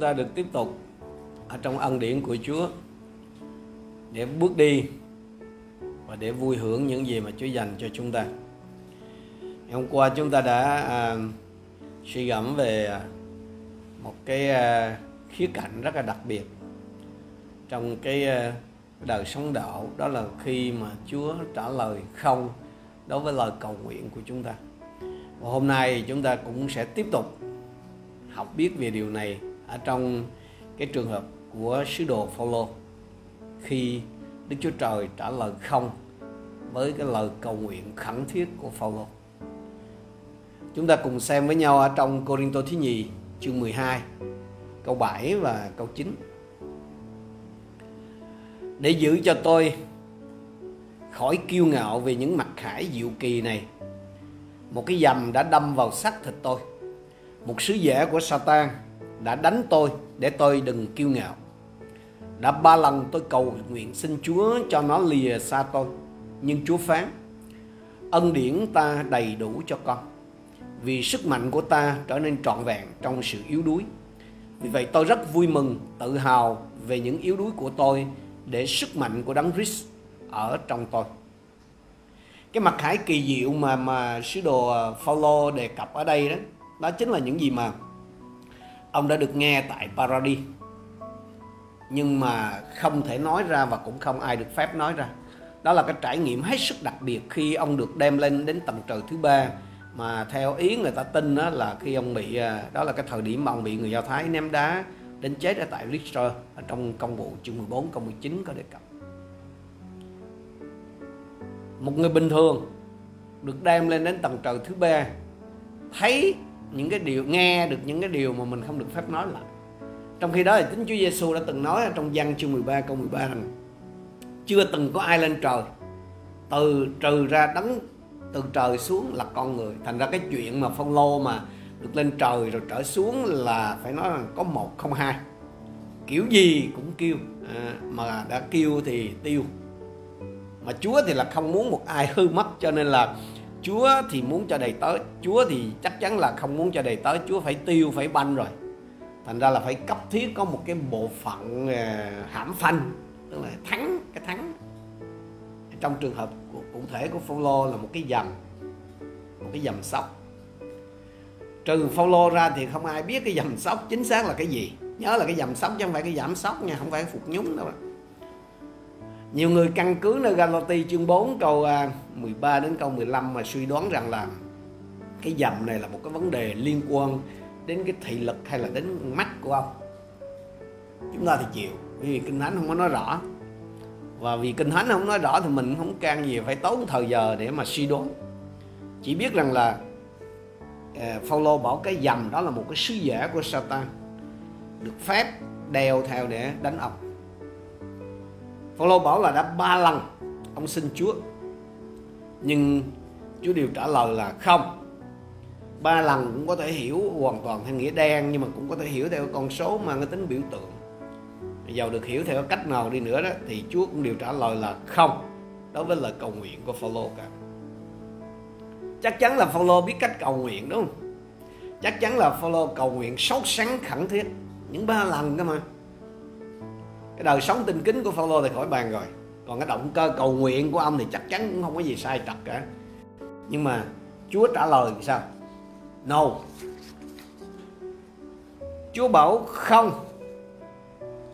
ta được tiếp tục ở trong ân điển của Chúa để bước đi và để vui hưởng những gì mà Chúa dành cho chúng ta. Ngày hôm qua chúng ta đã à, suy gẫm về một cái à, khía cạnh rất là đặc biệt trong cái à, đời sống đạo đó là khi mà Chúa trả lời không đối với lời cầu nguyện của chúng ta. Và hôm nay chúng ta cũng sẽ tiếp tục học biết về điều này ở trong cái trường hợp của sứ đồ Phaolô, khi Đức Chúa Trời trả lời không với cái lời cầu nguyện khẩn thiết của Phaolô. Chúng ta cùng xem với nhau ở trong Corinto thứ nhì, chương 12 câu 7 và câu 9. Để giữ cho tôi khỏi kiêu ngạo về những mặt khải diệu kỳ này, một cái dầm đã đâm vào xác thịt tôi một sứ giả của Satan đã đánh tôi để tôi đừng kiêu ngạo. Đã ba lần tôi cầu nguyện xin Chúa cho nó lìa xa tôi. Nhưng Chúa phán, ân điển ta đầy đủ cho con. Vì sức mạnh của ta trở nên trọn vẹn trong sự yếu đuối. Vì vậy tôi rất vui mừng, tự hào về những yếu đuối của tôi để sức mạnh của Đấng Christ ở trong tôi. Cái mặt khải kỳ diệu mà mà sứ đồ ờ, Phaolô đề cập ở đây đó, đó chính là những gì mà ông đã được nghe tại Paradis. Nhưng mà không thể nói ra và cũng không ai được phép nói ra. Đó là cái trải nghiệm hết sức đặc biệt khi ông được đem lên đến tầng trời thứ ba. Mà theo ý người ta tin đó là khi ông bị à, đó là cái thời điểm mà ông bị người Do Thái ném đá đến chết ở tại Lister ở trong công vụ chương 14 câu 19 có đề cập. Một người bình thường được đem lên đến tầng trời thứ ba, thấy những cái điều nghe được những cái điều mà mình không được phép nói lại. Trong khi đó thì chính Chúa Giêsu đã từng nói ở trong văn chương 13 câu 13 rằng chưa từng có ai lên trời từ trừ ra đấng từ trời xuống là con người. Thành ra cái chuyện mà phong lô mà được lên trời rồi trở xuống là phải nói là có một không hai. Kiểu gì cũng kêu à, mà đã kêu thì tiêu. Mà Chúa thì là không muốn một ai hư mất cho nên là Chúa thì muốn cho đầy tới Chúa thì chắc chắn là không muốn cho đầy tới Chúa phải tiêu phải banh rồi. Thành ra là phải cấp thiết có một cái bộ phận à, hãm phanh tức là thắng cái thắng. Trong trường hợp của, cụ thể của Phaolô là một cái dầm một cái dầm sóc. Trừ Phaolô ra thì không ai biết cái dầm sóc chính xác là cái gì. Nhớ là cái dầm sóc chứ không phải cái giảm sóc nha không phải cái phục nhúng đâu nhiều người căn cứ nơi Galati chương 4 câu à, 13 đến câu 15 mà suy đoán rằng là cái dầm này là một cái vấn đề liên quan đến cái thị lực hay là đến mắt của ông. Chúng ta thì chịu, vì kinh thánh không có nói rõ. Và vì kinh thánh không nói rõ thì mình không can gì phải tốn thời giờ để mà suy đoán. Chỉ biết rằng là à, Phaolô bảo cái dầm đó là một cái sứ giả của Satan, được phép đeo theo để đánh ông. Phaolô bảo là đã ba lần ông xin Chúa. Nhưng Chúa đều trả lời là không. Ba lần cũng có thể hiểu hoàn toàn theo nghĩa đen, nhưng mà cũng có thể hiểu theo con số mang cái tính biểu tượng. Giàu được hiểu theo cách nào đi nữa đó, thì Chúa cũng đều trả lời là không, đối với lời cầu nguyện của Phaolô cả. Chắc chắn là Phaolô biết cách cầu nguyện, đúng không? Chắc chắn là Phaolô cầu nguyện sốt sắng khẩn thiết. Những ba lần cơ mà cái đời sống tinh kính của Phaolô thì khỏi bàn rồi. Còn cái động cơ cầu nguyện của ông thì chắc chắn cũng không có gì sai trật cả. Nhưng mà Chúa trả lời thì sao? No. Chúa bảo không.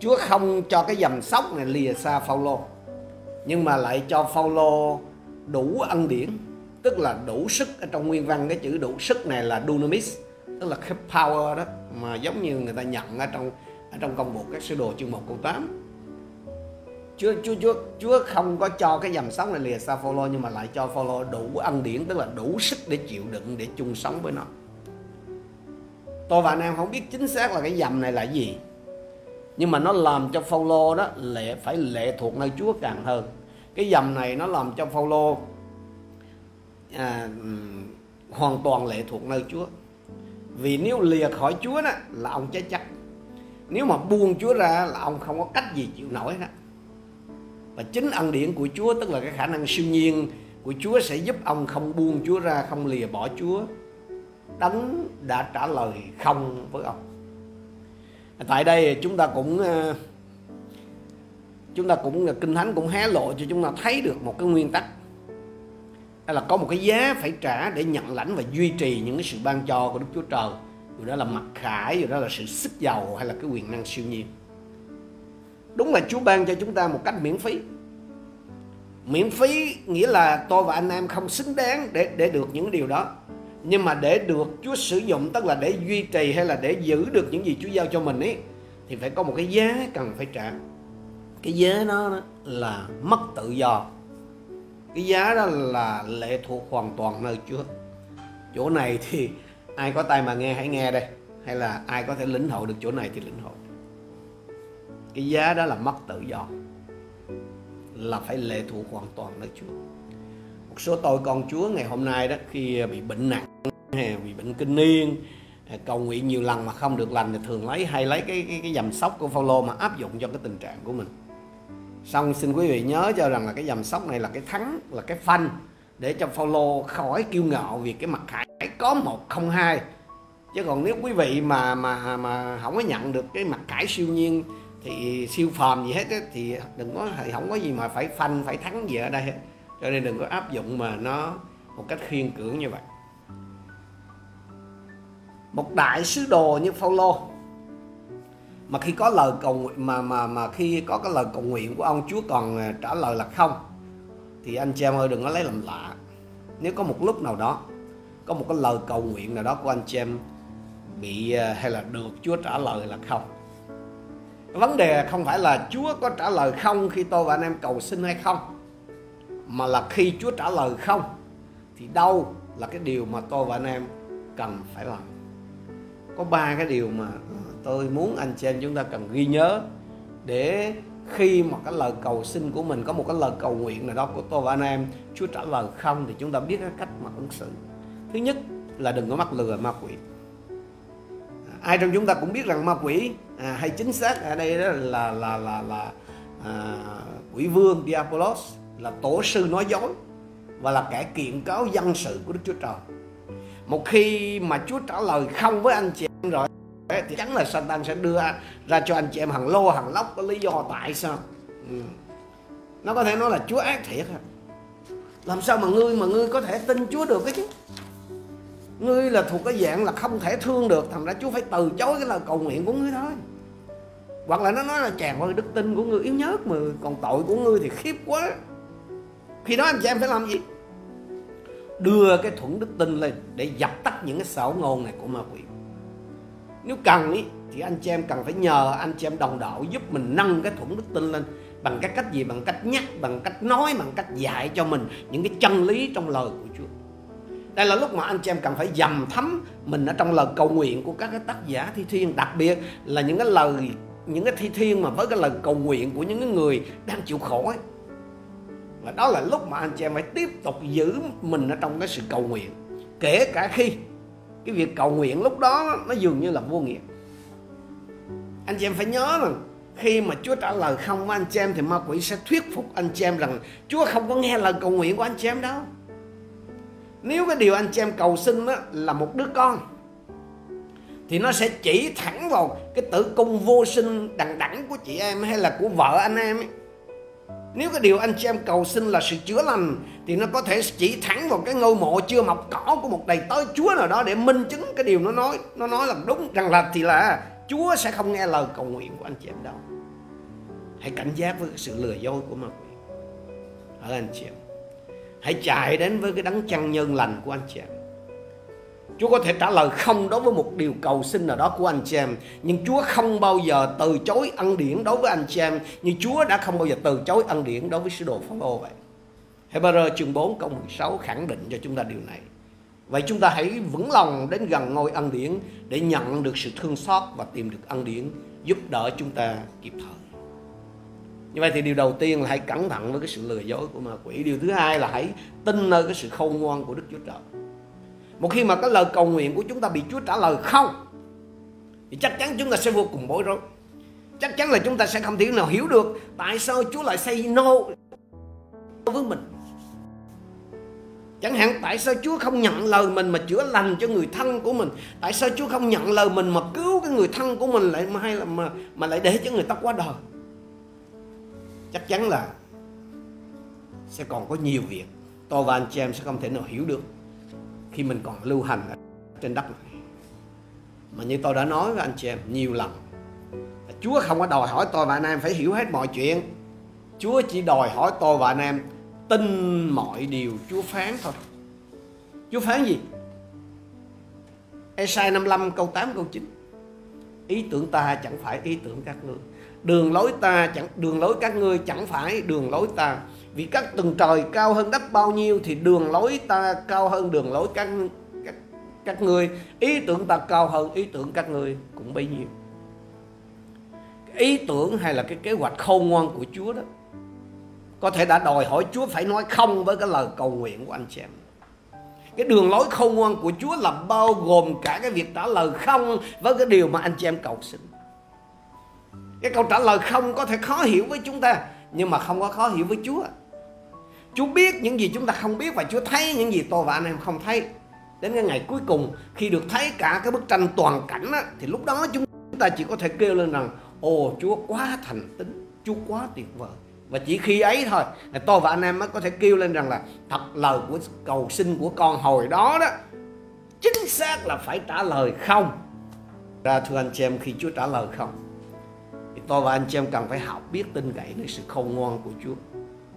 Chúa không cho cái dầm sóc này lìa xa Phaolô. Nhưng mà lại cho Phaolô đủ ân điển, tức là đủ sức. Ở trong nguyên văn cái chữ đủ sức này là dunamis, tức là cái power đó, mà giống như người ta nhận ở trong ở trong công vụ các sứ đồ chương 1 câu 8 Chúa Chúa Chúa Chúa không có cho cái dầm sống này lìa xa Phaolô nhưng mà lại cho Phaolô đủ ân điển tức là đủ sức để chịu đựng để chung sống với nó. Tôi và anh em không biết chính xác là cái dầm này là gì. Nhưng mà nó làm cho Phaolô đó lệ phải lệ thuộc nơi Chúa càng hơn. Cái dầm này nó làm cho Phaolô à, hoàn toàn lệ thuộc nơi Chúa. Vì nếu lìa khỏi Chúa đó là ông chết chắc. Nếu mà buông Chúa ra là ông không có cách gì chịu nổi hết và chính ân điển của Chúa, tức là cái khả năng siêu nhiên của Chúa sẽ giúp ông không buông Chúa ra, không lìa bỏ Chúa. Đấng đã trả lời không với ông. Tại đây chúng ta cũng ờ, chúng ta cũng ờ, kinh thánh cũng hé lộ cho chúng ta thấy được một cái nguyên tắc. Hay là có một cái giá phải trả để nhận lãnh và duy trì những cái sự ban cho của Đức Chúa Trời dù đó là mặc khải, dù đó là sự sức giàu hay là cái quyền năng siêu nhiên. Đúng là Chúa ban cho chúng ta một cách miễn phí. Miễn phí nghĩa là tôi và anh em không xứng đáng để để được những điều đó. Nhưng mà để được Chúa sử dụng, tức là để duy trì hay là để giữ được những gì Chúa giao cho mình ấy, thì phải có một cái giá cần phải trả. Cái giá đó là mất tự do. Cái giá đó là lệ thuộc hoàn toàn nơi Chúa. Chỗ này thì ai có tai mà nghe hãy nghe đây. Hay là ai có thể lĩnh hội được chỗ này thì lĩnh hội. Cái giá đó là mất tự do. Là phải lệ thuộc hoàn toàn nơi Chúa. Một số tôi con Chúa ngày hôm nay đó khi bị bệnh nặng hay bị bệnh kinh niên cầu nguyện nhiều lần mà không được lành thì thường lấy hay lấy cái cái, cái dầm sóc của Phaolô mà áp dụng cho cái tình trạng của mình. Xong xin quý vị nhớ cho rằng là cái dầm sóc này là cái thắng là cái phanh để cho Phaolô khỏi kiêu ngạo vì cái mặt khải có một không hai. Chứ còn nếu quý vị mà mà mà không có nhận được cái mặt cải siêu nhiên thì siêu phàm gì hết á, thì đừng có thì không có gì mà phải phanh phải thắng gì ở đây hết. Cho nên đừng có áp dụng mà nó một cách khiên cưỡng như vậy. Một đại sứ đồ như Phaolô mà khi có lời cầu nguyện mà mà mà khi có cái lời cầu nguyện của ông Chúa còn à, trả lời là không thì anh chị em ơi đừng có lấy làm lạ. Nếu có một lúc nào đó có một cái lời cầu nguyện nào đó của anh chị em bị à, hay là được Chúa trả lời là không? Vấn đề không phải là Chúa có trả lời không khi tôi và anh em cầu xin hay không, mà là khi Chúa trả lời không thì đâu là cái điều mà tôi và anh em cần phải làm. Có ba cái điều mà à, tôi muốn anh chị em chúng ta cần ghi nhớ để khi mà cái lời cầu xin của mình, có một cái lời cầu nguyện nào đó của tôi và anh em, Chúa trả lời không thì chúng ta biết cái cách mà ứng xử thứ nhất là đừng có mắc lừa ma quỷ. Ai trong chúng ta cũng biết rằng ma quỷ à, hay chính xác ở đây đó là là là là à, quỷ vương Diabolos là tổ sư nói dối và là kẻ kiện cáo dân sự của Đức Chúa Trời. Một khi mà Chúa trả lời không với anh chị em rồi thì chắn là Satan sẽ đưa ra cho anh chị em hàng lô hàng lóc có lý do tại sao. Ừ. nó có thể nói là Chúa ác thiệt làm sao mà ngươi mà ngươi có thể tin Chúa được cái chứ? Ngươi là thuộc cái dạng là không thể thương được thành ra Chúa phải từ chối cái lời cầu nguyện của ngươi thôi. Hoặc là nó nói là chàng ơi đức tin của ngươi yếu nhớt mà còn tội của ngươi thì khiếp quá. Khi đó anh chị em phải làm gì? Đưa cái thuẫn đức tin lên để dập tắt những cái xảo ngôn này của ma quỷ. Nếu cần ý, thì anh chị em cần phải nhờ anh chị em đồng đạo giúp mình nâng cái thuẫn đức tin lên bằng cái cách gì? Bằng cách nhắc bằng cách nói bằng cách dạy cho mình những cái chân lý trong lời của Chúa đây là lúc mà anh chị em cần phải dầm thấm mình ở trong lời cầu nguyện của các cái tác giả thi thiên. Đặc biệt là những cái lời, những cái thi thiên mà với cái lời cầu nguyện của những cái người đang chịu khổ ấy. Và đó là lúc mà anh chị em phải tiếp tục giữ mình ở trong cái sự cầu nguyện. Kể cả khi cái việc cầu nguyện lúc đó nó dường như là vô nghĩa. Anh chị em phải nhớ rằng khi mà Chúa trả lời không với anh chị em thì ma quỷ sẽ thuyết phục anh chị em rằng Chúa không có nghe lời cầu nguyện của anh chị em đâu nếu cái điều anh chị em cầu xin đó là một đứa con, thì nó sẽ chỉ thẳng vào cái tử cung vô sinh đằng đẳng của chị em hay là của vợ anh em ấy. Nếu cái điều anh chị em cầu xin là sự chữa lành, thì nó có thể chỉ thẳng vào cái ngôi mộ chưa mọc cỏ của một đầy tớ Chúa nào đó để minh chứng cái điều nó nói. Nó nói là đúng, rằng là thì là Chúa sẽ không nghe lời cầu nguyện của anh chị em đâu. Hãy cảnh giác với sự lừa dối của ma quỷ. Ở anh chị em. Hãy chạy đến với cái đấng chăn nhân lành của anh chị em. Chúa có thể trả lời không đối với một điều cầu xin nào đó của anh chị em, Nhưng Chúa không bao giờ từ chối ân điển đối với anh chị em, Như Chúa đã không bao giờ từ chối ân điển đối với sứ đồ Phaolô vậy. Hebrew chương 4 câu 16 khẳng định cho chúng ta điều này. Vậy chúng ta hãy vững lòng đến gần ngôi ân điển Để nhận được sự thương xót và tìm được ân điển Giúp đỡ chúng ta kịp thời. Như vậy thì điều đầu tiên là hãy cẩn thận với cái sự lừa dối của ma quỷ Điều thứ hai là hãy tin nơi cái sự khôn ngoan của Đức Chúa Trời một khi mà cái lời cầu nguyện của chúng ta bị Chúa trả lời không, thì chắc chắn chúng ta sẽ vô cùng bối rối chắc chắn là chúng ta sẽ không thể nào hiểu được tại sao Chúa lại say no với mình Chẳng hạn, tại sao Chúa không nhận lời mình mà chữa lành cho người thân của mình? Tại sao Chúa không nhận lời mình mà cứu cái người thân của mình lại mà hay là mà mà lại để cho người ta qua đời? Chắc chắn là sẽ còn có nhiều việc tôi và anh chị em sẽ không thể nào hiểu được khi mình còn lưu hành ở trên đất này. Mà như tôi đã nói với anh chị em nhiều lần, Chúa không có đòi hỏi tôi và anh em phải hiểu hết mọi chuyện. Chúa chỉ đòi hỏi tôi và anh em tin mọi điều Chúa phán thôi Chúa phán gì Esai 55 câu 8 câu 9 Ý tưởng ta chẳng phải ý tưởng các ngươi Đường lối ta chẳng đường lối các ngươi chẳng phải đường lối ta. Vì các tầng trời cao hơn đất bao nhiêu Thì đường lối ta cao hơn đường lối các các, các ngươi. Ý tưởng ta cao hơn ý tưởng các ngươi cũng bấy nhiêu. Ý tưởng hay là cái kế hoạch khôn ngoan của Chúa đó có thể đã đòi hỏi Chúa phải nói không với cái lời cầu nguyện của anh chị em. Cái đường lối khôn ngoan của Chúa là bao gồm cả cái việc trả lời không với cái điều mà anh chị em cầu xin cái câu trả lời không có thể khó hiểu với chúng ta nhưng mà không có khó hiểu với Chúa. Chúa biết những gì chúng ta không biết và Chúa thấy những gì tôi và anh em không thấy. Đến cái ngày cuối cùng khi được thấy cả cái bức tranh toàn cảnh á, thì lúc đó chúng ta chỉ có thể kêu lên rằng ồ Chúa quá thành tín Chúa quá tuyệt vời. Và chỉ khi ấy thôi là tôi và anh em mới có thể kêu lên rằng là thật lời của cầu xin của con hồi đó đó chính xác là phải trả lời không. Ra thưa anh chị em khi Chúa trả lời không tôi và anh chị em cần phải học biết tin cậy nơi sự khôn ngoan của Chúa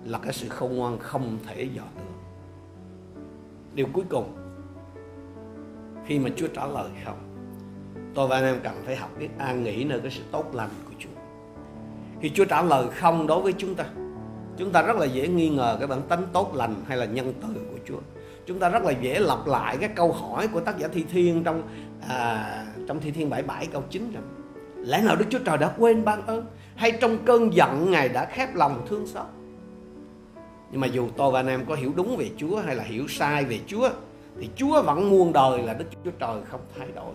là cái sự khôn ngoan không thể dò được. Điều cuối cùng khi mà Chúa trả lời không tôi và anh em cần phải học biết an nghỉ nơi cái sự tốt lành của Chúa. Khi Chúa trả lời không đối với chúng ta chúng ta rất là dễ nghi ngờ cái bản tính tốt lành hay là nhân từ của Chúa. Chúng ta rất là dễ lặp lại cái câu hỏi của tác giả thi thiên trong à, trong thi thiên 77 câu 9 rằng lẽ nào Đức Chúa Trời đã quên ban ơn? Hay trong cơn giận, Ngài đã khép lòng thương xót? Nhưng mà dù tôi và anh em có hiểu đúng về Chúa hay là hiểu sai về Chúa, thì Chúa vẫn muôn đời là Đức Chúa Trời không thay đổi.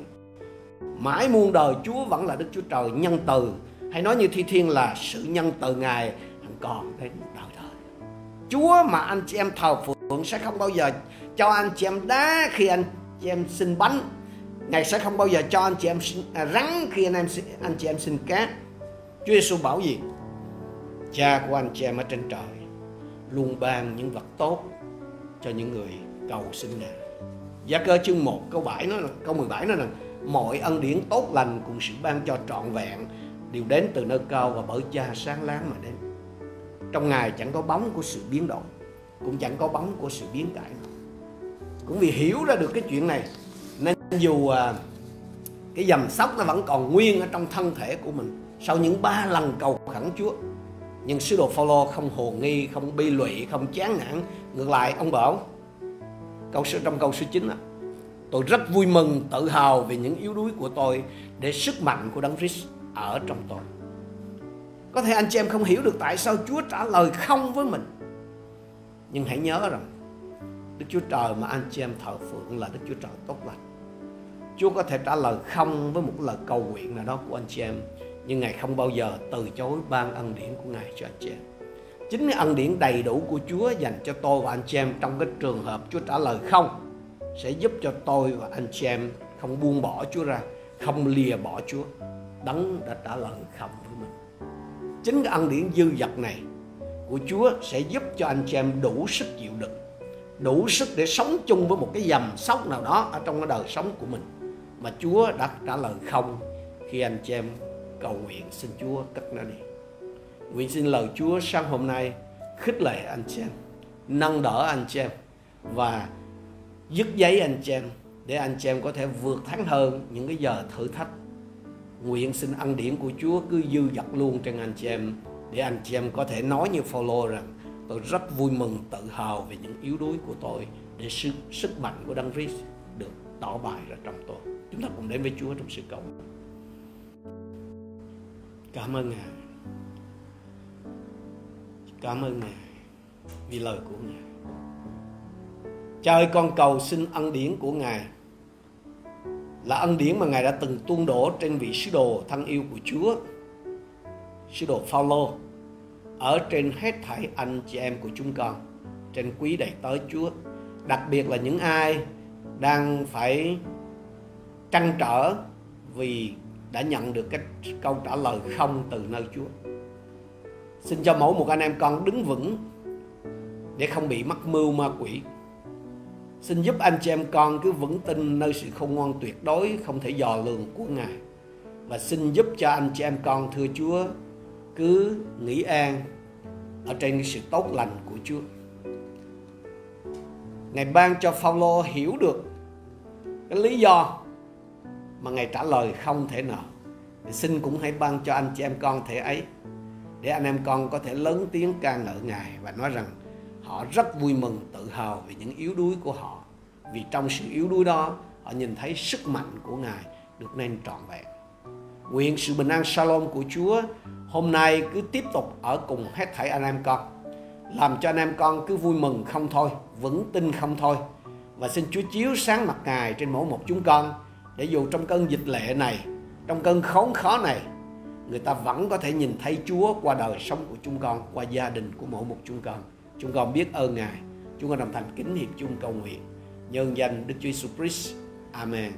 Mãi muôn đời, Chúa vẫn là Đức Chúa Trời nhân từ. Hay nói như thi thiên là sự nhân từ ngài còn đến đời đời. Chúa mà anh chị em thờ phượng sẽ không bao giờ cho anh chị em đá khi anh chị em xin bánh ngài sẽ không bao giờ cho anh chị em xin, à, rắn khi anh em anh chị em xin cá chúa giêsu bảo gì? Cha của anh chị em ở trên trời luôn ban những vật tốt cho những người cầu xin ngài. Gia cơ chương 1 câu 7 nó là câu 17 nó là mọi ân điển tốt lành cùng sự ban cho trọn vẹn đều đến từ nơi cao và bởi cha sáng láng mà đến. Trong ngài chẳng có bóng của sự biến đổi cũng chẳng có bóng của sự biến cải cũng vì hiểu ra được cái chuyện này dù à, cái dầm sóc nó vẫn còn nguyên ở trong thân thể của mình sau những ba lần cầu khẩn Chúa nhưng sứ đồ Phaolô không hồ nghi không bi lụy không chán nản. Ngược lại ông bảo câu số trong câu số 9 đó, tôi rất vui mừng tự hào về những yếu đuối của tôi để sức mạnh của đấng Christ ở trong tôi. Có thể anh chị em không hiểu được tại sao Chúa trả lời không với mình nhưng hãy nhớ rằng Đức Chúa Trời mà anh chị em thờ phượng là Đức Chúa Trời tốt lành. Chúa có thể trả lời không với một lời cầu nguyện nào đó của anh chị em. Nhưng Ngài không bao giờ từ chối ban ân điển của Ngài cho anh chị em. Chính cái ân điển đầy đủ của Chúa dành cho tôi và anh chị em trong cái trường hợp Chúa trả lời không, sẽ giúp cho tôi và anh chị em không buông bỏ Chúa ra, không lìa bỏ Chúa. Đấng đã trả lời không với mình. Chính cái ân điển dư dật này của Chúa sẽ giúp cho anh chị em đủ sức chịu đựng, đủ sức để sống chung với một cái dầm sóc nào đó ở trong cái đời sống của mình mà Chúa đã trả lời không khi anh chị em cầu nguyện xin Chúa cất nó đi nguyện xin lời Chúa sáng hôm nay khích lệ anh chị em, nâng đỡ anh chị em và dứt giấy anh chị em để anh chị em có thể vượt thắng hơn những cái giờ thử thách nguyện xin ân điển của Chúa cứ dư dật luôn trên anh chị em để anh chị em có thể nói như Phaolô rằng, tôi rất vui mừng tự hào về những yếu đuối của tôi để sức sức mạnh của Đấng Christ được tỏ bài ra trong tôi. Chúng ta cùng đến với Chúa trong sự cầu. Cảm ơn Ngài. Cảm ơn Ngài vì lời của Ngài. Cha ơi con cầu xin ân điển của Ngài là ân điển mà Ngài đã từng tuôn đổ trên vị sứ đồ thân yêu của Chúa, sứ đồ Phaolô ở trên hết thảy anh chị em của chúng con, trên quý đầy tới Chúa. đặc biệt là những ai đang phải trăn trở vì đã nhận được cái câu trả lời không từ nơi Chúa. Xin cho mỗi một anh em con đứng vững để không bị mắc mưu ma quỷ. Xin giúp anh chị em con cứ vững tin nơi sự khôn ngoan tuyệt đối, không thể dò lường của Ngài. Và xin giúp cho anh chị em con, thưa Chúa, cứ nghĩ an ở trên sự tốt lành của Chúa. Ngài ban cho Phaolô hiểu được cái lý do mà Ngài trả lời không thể nào. Thì xin cũng hãy ban cho anh chị em con thể ấy, để anh em con có thể lớn tiếng ca ngợi Ngài và nói rằng họ rất vui mừng, tự hào về những yếu đuối của họ vì trong sự yếu đuối đó, họ nhìn thấy sức mạnh của Ngài được nên trọn vẹn. Nguyện sự bình an shalom của Chúa hôm nay cứ tiếp tục ở cùng hết thảy anh em con làm cho anh em con cứ vui mừng không thôi, vững tin không thôi và xin Chúa chiếu sáng mặt Ngài trên mỗi một chúng con để dù trong cơn dịch lệ này, trong cơn khốn khó này, người ta vẫn có thể nhìn thấy Chúa qua đời sống của chúng con, qua gia đình của mỗi một chúng con. Chúng con biết ơn Ngài. Chúng con đồng thành kính hiệp chung cầu nguyện. Nhân danh Đức Chúa Jesus Christ. Amen.